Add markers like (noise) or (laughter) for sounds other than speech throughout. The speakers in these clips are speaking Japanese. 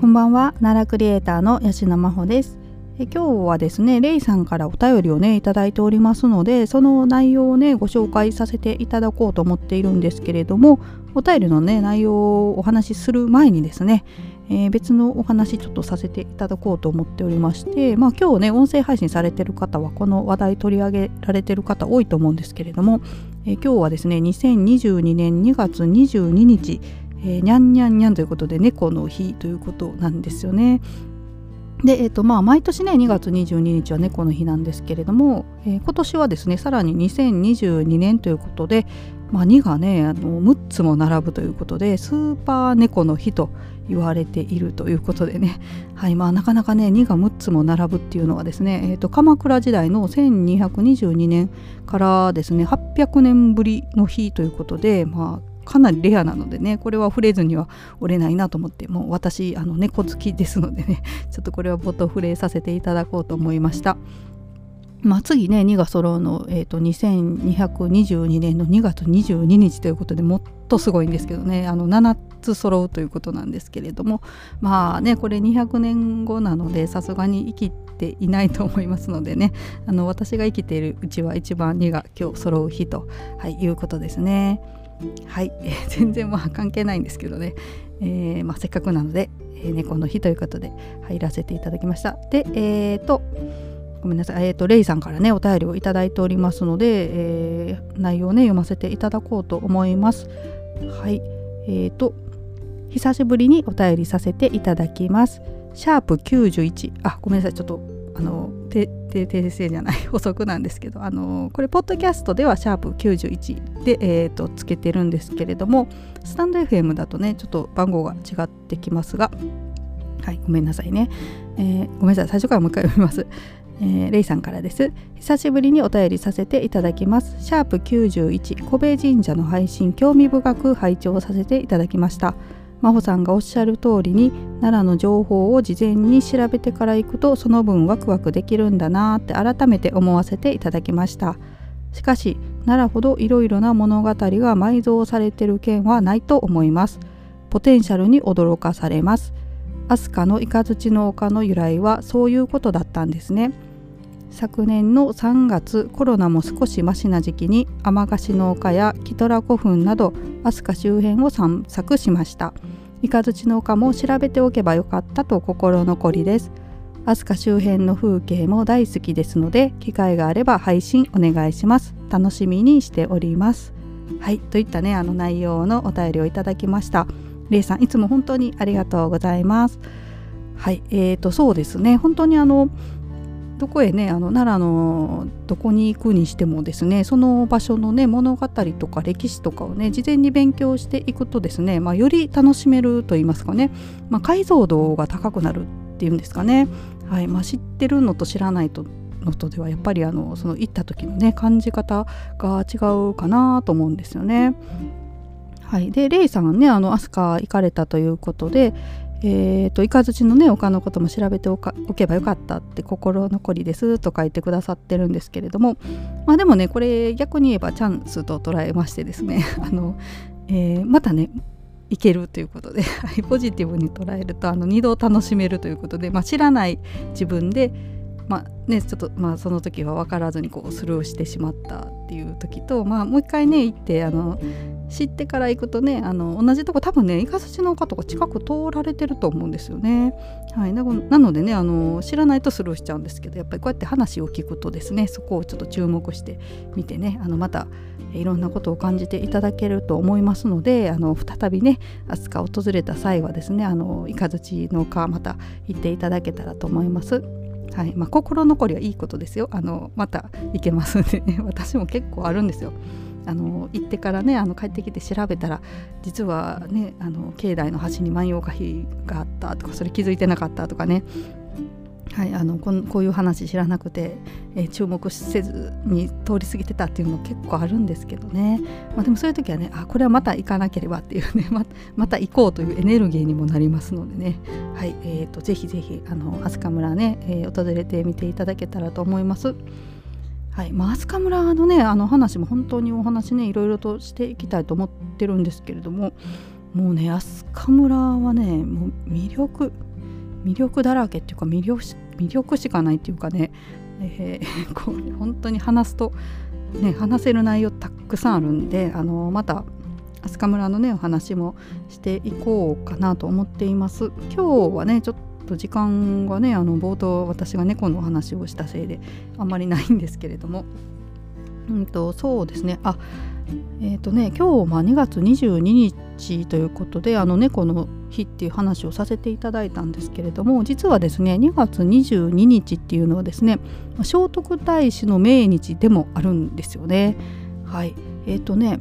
こんばんは。奈良クリエイターの吉野真帆です。今日はですねレイさんからお便りをねいただいておりますのでその内容をねご紹介させていただこうと思っているんですけれどもお便りのね内容をお話しする前にですね、えー、別のお話ちょっとさせていただこうと思っておりましてまあ今日ね音声配信されてる方はこの話題取り上げられてる方多いと思うんですけれども、えー、今日はですね2022年2月22日えー、にゃんにゃんにゃんということで猫の日ということなんですよね。で、えーとまあ、毎年ね2月22日は猫の日なんですけれども、えー、今年はですねさらに2022年ということで、まあ、2がねあの6つも並ぶということでスーパー猫の日と言われているということでね、はいまあ、なかなかね2が6つも並ぶっていうのはですね、えーと、鎌倉時代の1222年からですね800年ぶりの日ということで、まあ、かなりレアなのでねこれは触れずには折れないなと思ってもう私あの猫好きですのでね (laughs) ちょっとこれは冒頭触れさせていただこうと思いました。まあ、次ね2が揃うの、えーと、2222年の2月22日ということでもっとすごいんですけどねあの7つ揃うということなんですけれどもまあねこれ200年後なのでさすがに生きていないと思いますのでねあの私が生きているうちは一番2が今日揃う日と、はい、いうことですね。はい、えー、全然まあ関係ないんですけどね、えーまあ、せっかくなので、えー、猫の日ということで入らせていただきました。でえっ、ー、とごめんなさい、えーと、レイさんからねお便りをいただいておりますので、えー、内容をね読ませていただこうと思います。はい。えーと久しぶりにお便りさせていただきます。シャープ91あごめんなさい。ちょっとあの訂正じゃない補足なんですけどあのこれポッドキャストではシャープ91で、えーと、つけてるんですけれどもスタンド FM だとねちょっと番号が違ってきますがはいごめんなさいね、えー、ごめんなさい最初からもう一回読みますえー、レイさんからです。久しぶりにお便りさせていただきます。シャープ91、小部神社の配信、興味深く拝聴させていただきました。真帆さんがおっしゃる通りに奈良の情報を事前に調べてから行くとその分ワクワクできるんだなって改めて思わせていただきました。しかし奈良ほどいろいろな物語が埋蔵されてる件はないと思います。ポテンシャルに驚かされます。飛鳥の雷の丘の由来はそういうことだったんですね。昨年の3月コロナも少しマシな時期に天ヶの丘やキトラ古墳など飛鳥周辺を散策しました。雷の丘も調べておけばよかったと心残りです。飛鳥周辺の風景も大好きですので機会があれば配信お願いします。楽しみにしております。はいといったねあの内容のお便りをいただきました。れいさんいつも本当にありがとうございます。はいえーとそうですね。本当にあのどこへねあの奈良のどこに行くにしてもですねその場所のね物語とか歴史とかをね事前に勉強していくとですね、まあ、より楽しめると言いますかね、まあ、解像度が高くなるっていうんですかね、はいまあ、知ってるのと知らないとのとではやっぱりあのその行った時のね感じ方が違うかなと思うんですよね。はい、でレイさんねあの飛鳥行かれたということで、えーと、雷のね丘のことも調べておけばよかったって心残りですと書いてくださってるんですけれどもまあでもねこれ逆に言えばチャンスと捉えましてですね (laughs) あの、えー、またねいけるということで (laughs) ポジティブに捉えるとあの2度楽しめるということで、まあ、知らない自分でまあね、ちょっとまあその時は分からずにこうスルーしてしまったっていう時と、まあ、もう一回ね行ってあの知ってから行くとねあの同じとこ多分ねイカスチの丘とか近く通られてると思うんですよね。はい、なのでねあの知らないとスルーしちゃうんですけどやっぱりこうやって話を聞くとですねそこをちょっと注目してみてねあのまたいろんなことを感じていただけると思いますのであの再びね飛鳥訪れた際はですねあのイカズチの丘また行っていただけたらと思います。はい。まあ、心残りはいいことですよ。あのまた行けますんでね。(laughs) 私も結構あるんですよ。あの行ってからねあの帰ってきて調べたら実はねあの境内の端に万葉歌碑があったとかそれ気づいてなかったとかね。はい、あのここういう話知らなくて、えー、注目せずに通り過ぎてたっていうの結構あるんですけどね、まあ、でもそういう時はねあこれはまた行かなければっていうね (laughs) ままた行こうというエネルギーにもなりますのでね、はいえーと、ぜひぜひあの飛鳥村ね、えー、訪れてみていただけたらと思います。はいまあ、飛鳥村のねあの話も本当にお話ねいろいろとしていきたいと思ってるんですけれどももうね飛鳥村はねもう魅力魅力だらけっていうか魅力魅力しかないっていうかね、えー、(laughs) これ本当に話すと、ね、話せる内容たくさんあるんであのまた飛鳥村のねお話もしていこうかなと思っています。今日はねちょっと時間がねあの冒頭私が猫のお話をしたせいであんまりないんですけれども。うんとそうですね。あえっ、ー、とね今日、まあ、2月22日ということであの猫の日っていう話をさせていただいたんですけれども実はですね2月22日っていうのはですね聖徳太子の命日でもあるんですよね。はいえ、ー、とね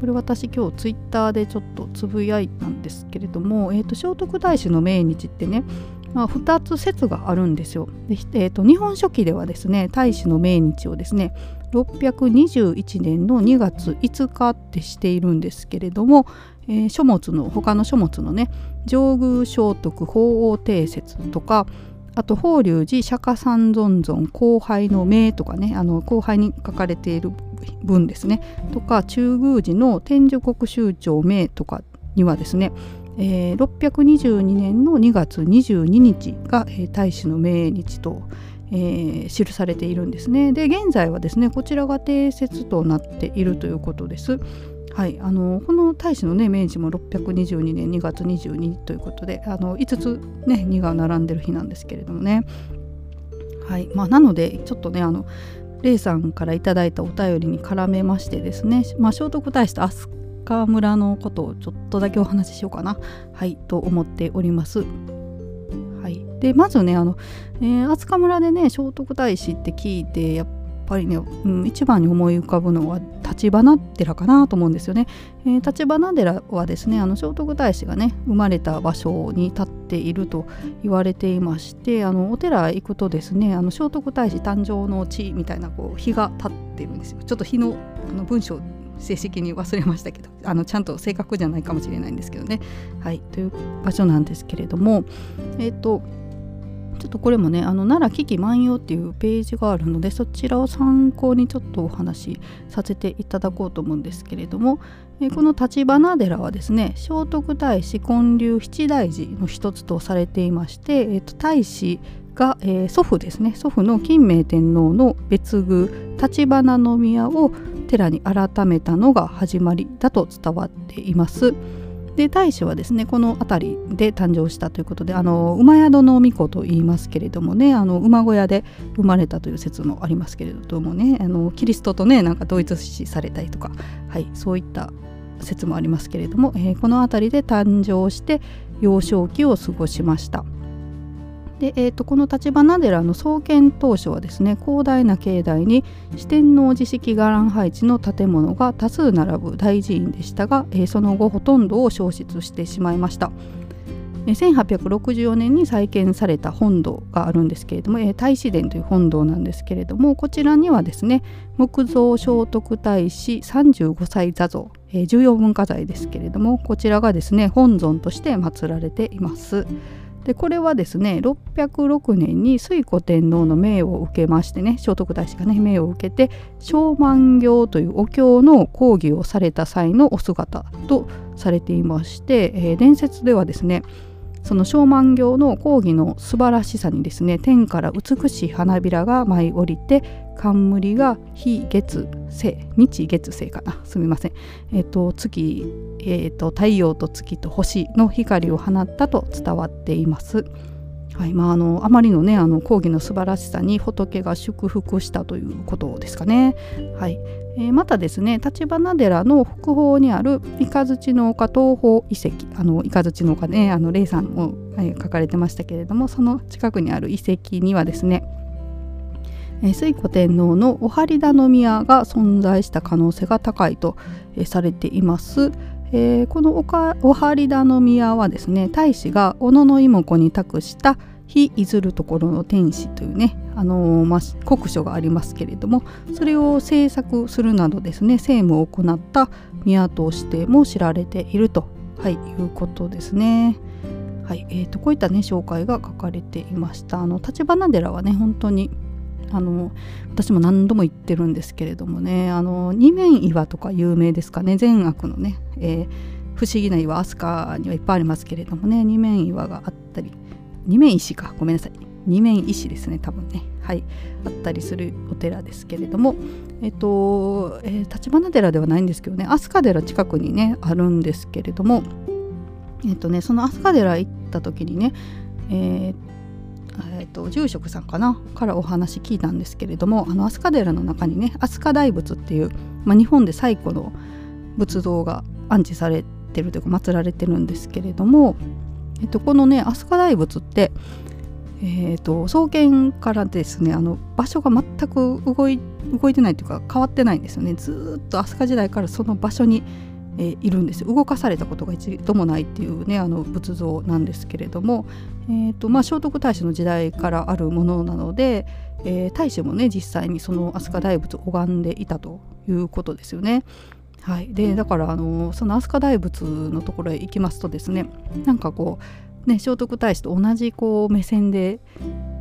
これ私今日ツイッターでちょっとつぶやいたんですけれども、えーと、聖徳太子の命日ってね、まあ、2つ説があるんですよ。でえーと、日本書紀ではですね太子の命日をですね621年の2月5日ってしているんですけれども、えー、書物の他の書物のね上宮聖徳法王定説とかあと法隆寺釈迦三尊尊後輩の名とかねあの後輩に書かれている文ですねとか中宮寺の天寿国州長名とかにはですね、えー、622年の2月22日が、えー、大使の命日と、えー、記されているんですね。で現在はですねこちらが定説となっているということです。はい、あのこの大使のね明治も622年2月22日ということであの5つね2が並んでる日なんですけれどもね。はいまあ、なのでちょっとねあのレイさんから頂いたお便りに絡めましてですね、まあ、聖徳太子と飛鳥村のことをちょっとだけお話ししようかな、はい、と思っております。はい、でまずねあの、えー、飛鳥村でね聖徳太子って聞いてやっぱぱりね、うん、一番に思い浮かぶのは橘寺かなと思うんですよね。えー、橘寺はですねあの聖徳太子がね生まれた場所に立っていると言われていましてあのお寺行くとですねあの聖徳太子誕生の地みたいなこう日が立ってるんですよ。ちょっと日のあの文章正式に忘れましたけどあのちゃんと正確じゃないかもしれないんですけどね。はいという場所なんですけれどもえっ、ー、とちょっとこれもねあの奈良危機万葉っていうページがあるのでそちらを参考にちょっとお話しさせていただこうと思うんですけれども、えこの立花寺はですね聖徳太子建立七大寺の一つとされていまして、えー、と太子が、えー、祖父ですね祖父の金明天皇の別宮立花宮を寺に改めたのが始まりだと伝わっています。で大使はですねこの辺りで誕生したということであの馬宿の巫女と言いますけれどもねあの馬小屋で生まれたという説もありますけれどもねあのキリストとねなんか同一視されたりとか、はい、そういった説もありますけれども、えー、この辺りで誕生して幼少期を過ごしました。で、えーと、この橘寺の創建当初はですね広大な境内に四天王寺式伽藍配置の建物が多数並ぶ大寺院でしたが、えー、その後ほとんどを焼失してしまいました。1864年に再建された本堂があるんですけれども、えー、太子殿という本堂なんですけれどもこちらにはですね木造聖徳太子35歳座像、重要文化財ですけれどもこちらがですね本尊として祀られています。でこれはですね606年に推古天皇の命を受けましてね聖徳太子がね命を受けて小満行というお経の講義をされた際のお姿とされていまして、えー、伝説ではですねその小満行の講義の素晴らしさにですね天から美しい花びらが舞い降りて冠が日月星日月星かなすみません、えーと、月、えーと、太陽と月と星の光を放ったと伝わっています。はいまあ、あのあまりのねあの講義の素晴らしさに仏が祝福したということですかね。はいえー、またですね橘寺の北方にある雷の丘東方遺跡あの雷の丘ねあの霊さんも、はい、書かれてましたけれどもその近くにある遺跡にはですね推古天皇のお張田宮が存在した可能性が高いとされています。えー、このお張田宮はですね太子が小野妹子に託した非いずるところの天使というね、あのー、まあ、国書がありますけれどもそれを制作するなどですね政務を行った宮としても知られていると、はい、いうことですね。はいえーと、こういったね紹介が書かれていました。あの橘寺はね本当にあの私も何度も言ってるんですけれどもねあの二面岩とか有名ですかね善悪のね、えー、不思議な岩飛鳥にはいっぱいありますけれどもね二面岩があったり二面石かごめんなさい。二面石ですね多分ね。はい。あったりするお寺ですけれどもえっと、えー、立花寺ではないんですけどね飛鳥寺近くにねあるんですけれどもえっとねその飛鳥寺行った時にねえーえーと、住職さんかな？からお話聞いたんですけれどもあの飛鳥寺の中にね飛鳥大仏っていう、まあ、日本で最古の仏像が安置されてるというか祀られてるんですけれども、えっと、このね飛鳥大仏って、えーと、創建からですねあの場所が全く動い動いてないというか変わってないんですよね。ずっと飛鳥時代からその場所にえー、いるんです動かされたことが一度もないっていうねあの仏像なんですけれども、えーとまあ、聖徳太子の時代からあるものなので、えー、太子もね実際にその飛鳥大仏を拝んでいたということですよね。はい、でだからあのその飛鳥大仏のところへ行きますとですねなんかこうね聖徳太子と同じこう目線で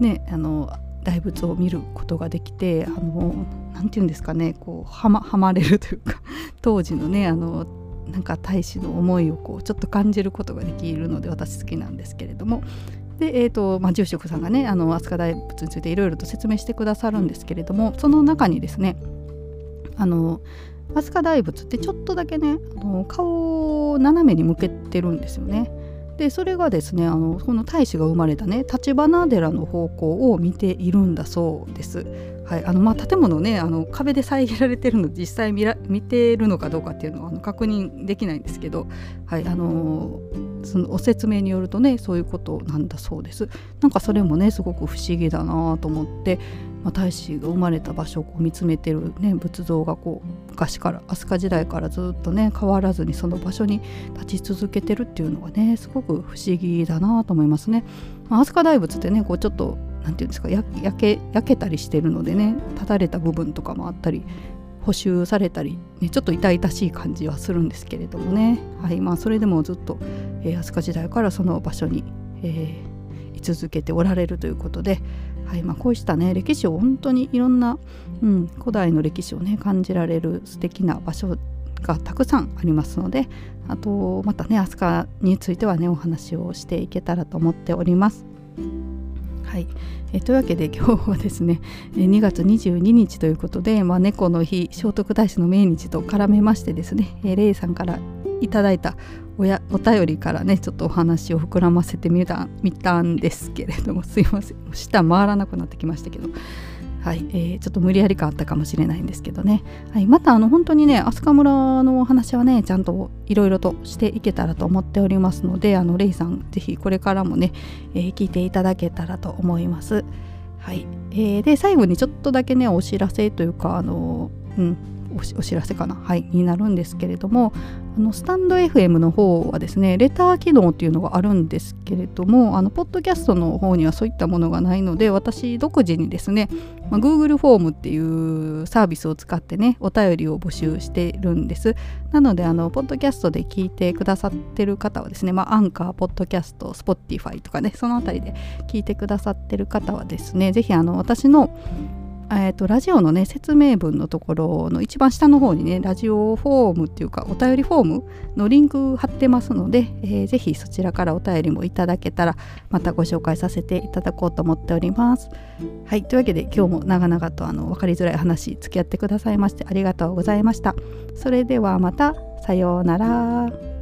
ねあの大仏を見ることができてあの何て言うんですかねこうはまはまれるというか (laughs) 当時のねあのなんか大使の思いをこうちょっと感じることができるので私好きなんですけれどもで、えーとまあ、住職さんがねあの飛鳥大仏についていろいろと説明してくださるんですけれどもその中にですねあの飛鳥大仏ってちょっとだけねあの顔を斜めに向けてるんですよね。でそれがですねあのこの大使が生まれたね立花寺の方向を見ているんだそうです。はいあのまあ、建物ねあの壁で遮られてるの実際見ら見てるのかどうかっていうのはあの確認できないんですけど、はいあのそのお説明によるとねそういうことなんだそうです。なんかそれもねすごく不思議だなと思って、まあ、大使が生まれた場所をこう見つめてる、ね、仏像がこう昔から飛鳥時代からずっとね変わらずにその場所に立ち続けてるっていうのがねすごく不思議だなと思いますね。まあ、飛鳥大仏ってねこうちょっと何て言うんですか焼け焼けたりしてるのでね立たれた部分とかもあったり補修されたり、ね、ちょっと痛々しい感じはするんですけれどもね、はいまあ、それでもずっと、えー、飛鳥時代からその場所に、えー、居続けておられるということで、はいまあ、こうしたね歴史を本当にいろんな、うん、古代の歴史をね感じられる素敵な場所がたくさんありますのであとまたね飛鳥についてはねお話をしていけたらと思っております。はい、えというわけで今日はですね2月22日ということで、まあ、猫の日聖徳太子の命日と絡めましてですね、えレイさんからいただいたおやお便りからねちょっとお話を膨らませてみたみたんですけれどもすいません。舌回らなくなってきましたけど。はい、えー、ちょっと無理やり感あったかもしれないんですけどね、はい、またあの本当にね飛鳥村のお話はねちゃんといろいろとしていけたらと思っておりますのであのレイさんぜひこれからもね、えー、聞いていただけたらと思います。はい、えー、で最後にちょっとだけねお知らせというかあのうんお知らせかな、はい、になるんですけれどもあのスタンド FM の方はですねレター機能っていうのがあるんですけれどもあのポッドキャストの方にはそういったものがないので私独自にですね、まあ、Google フォームっていうサービスを使ってねお便りを募集してるんです。なのであのポッドキャストで聞いてくださってる方はですね、アンカー、ポッドキャスト、スポッティファイとかねそのあたりで聞いてくださってる方はですねぜひ私のえーと、ラジオのね説明文のところの一番下の方にねラジオフォームっていうかお便りフォームのリンク貼ってますので、えー、ぜひそちらからお便りもいただけたらまたご紹介させていただこうと思っております。はいというわけで今日も長々とあの分かりづらい話付き合ってくださいましてありがとうございました。それではまたさようなら。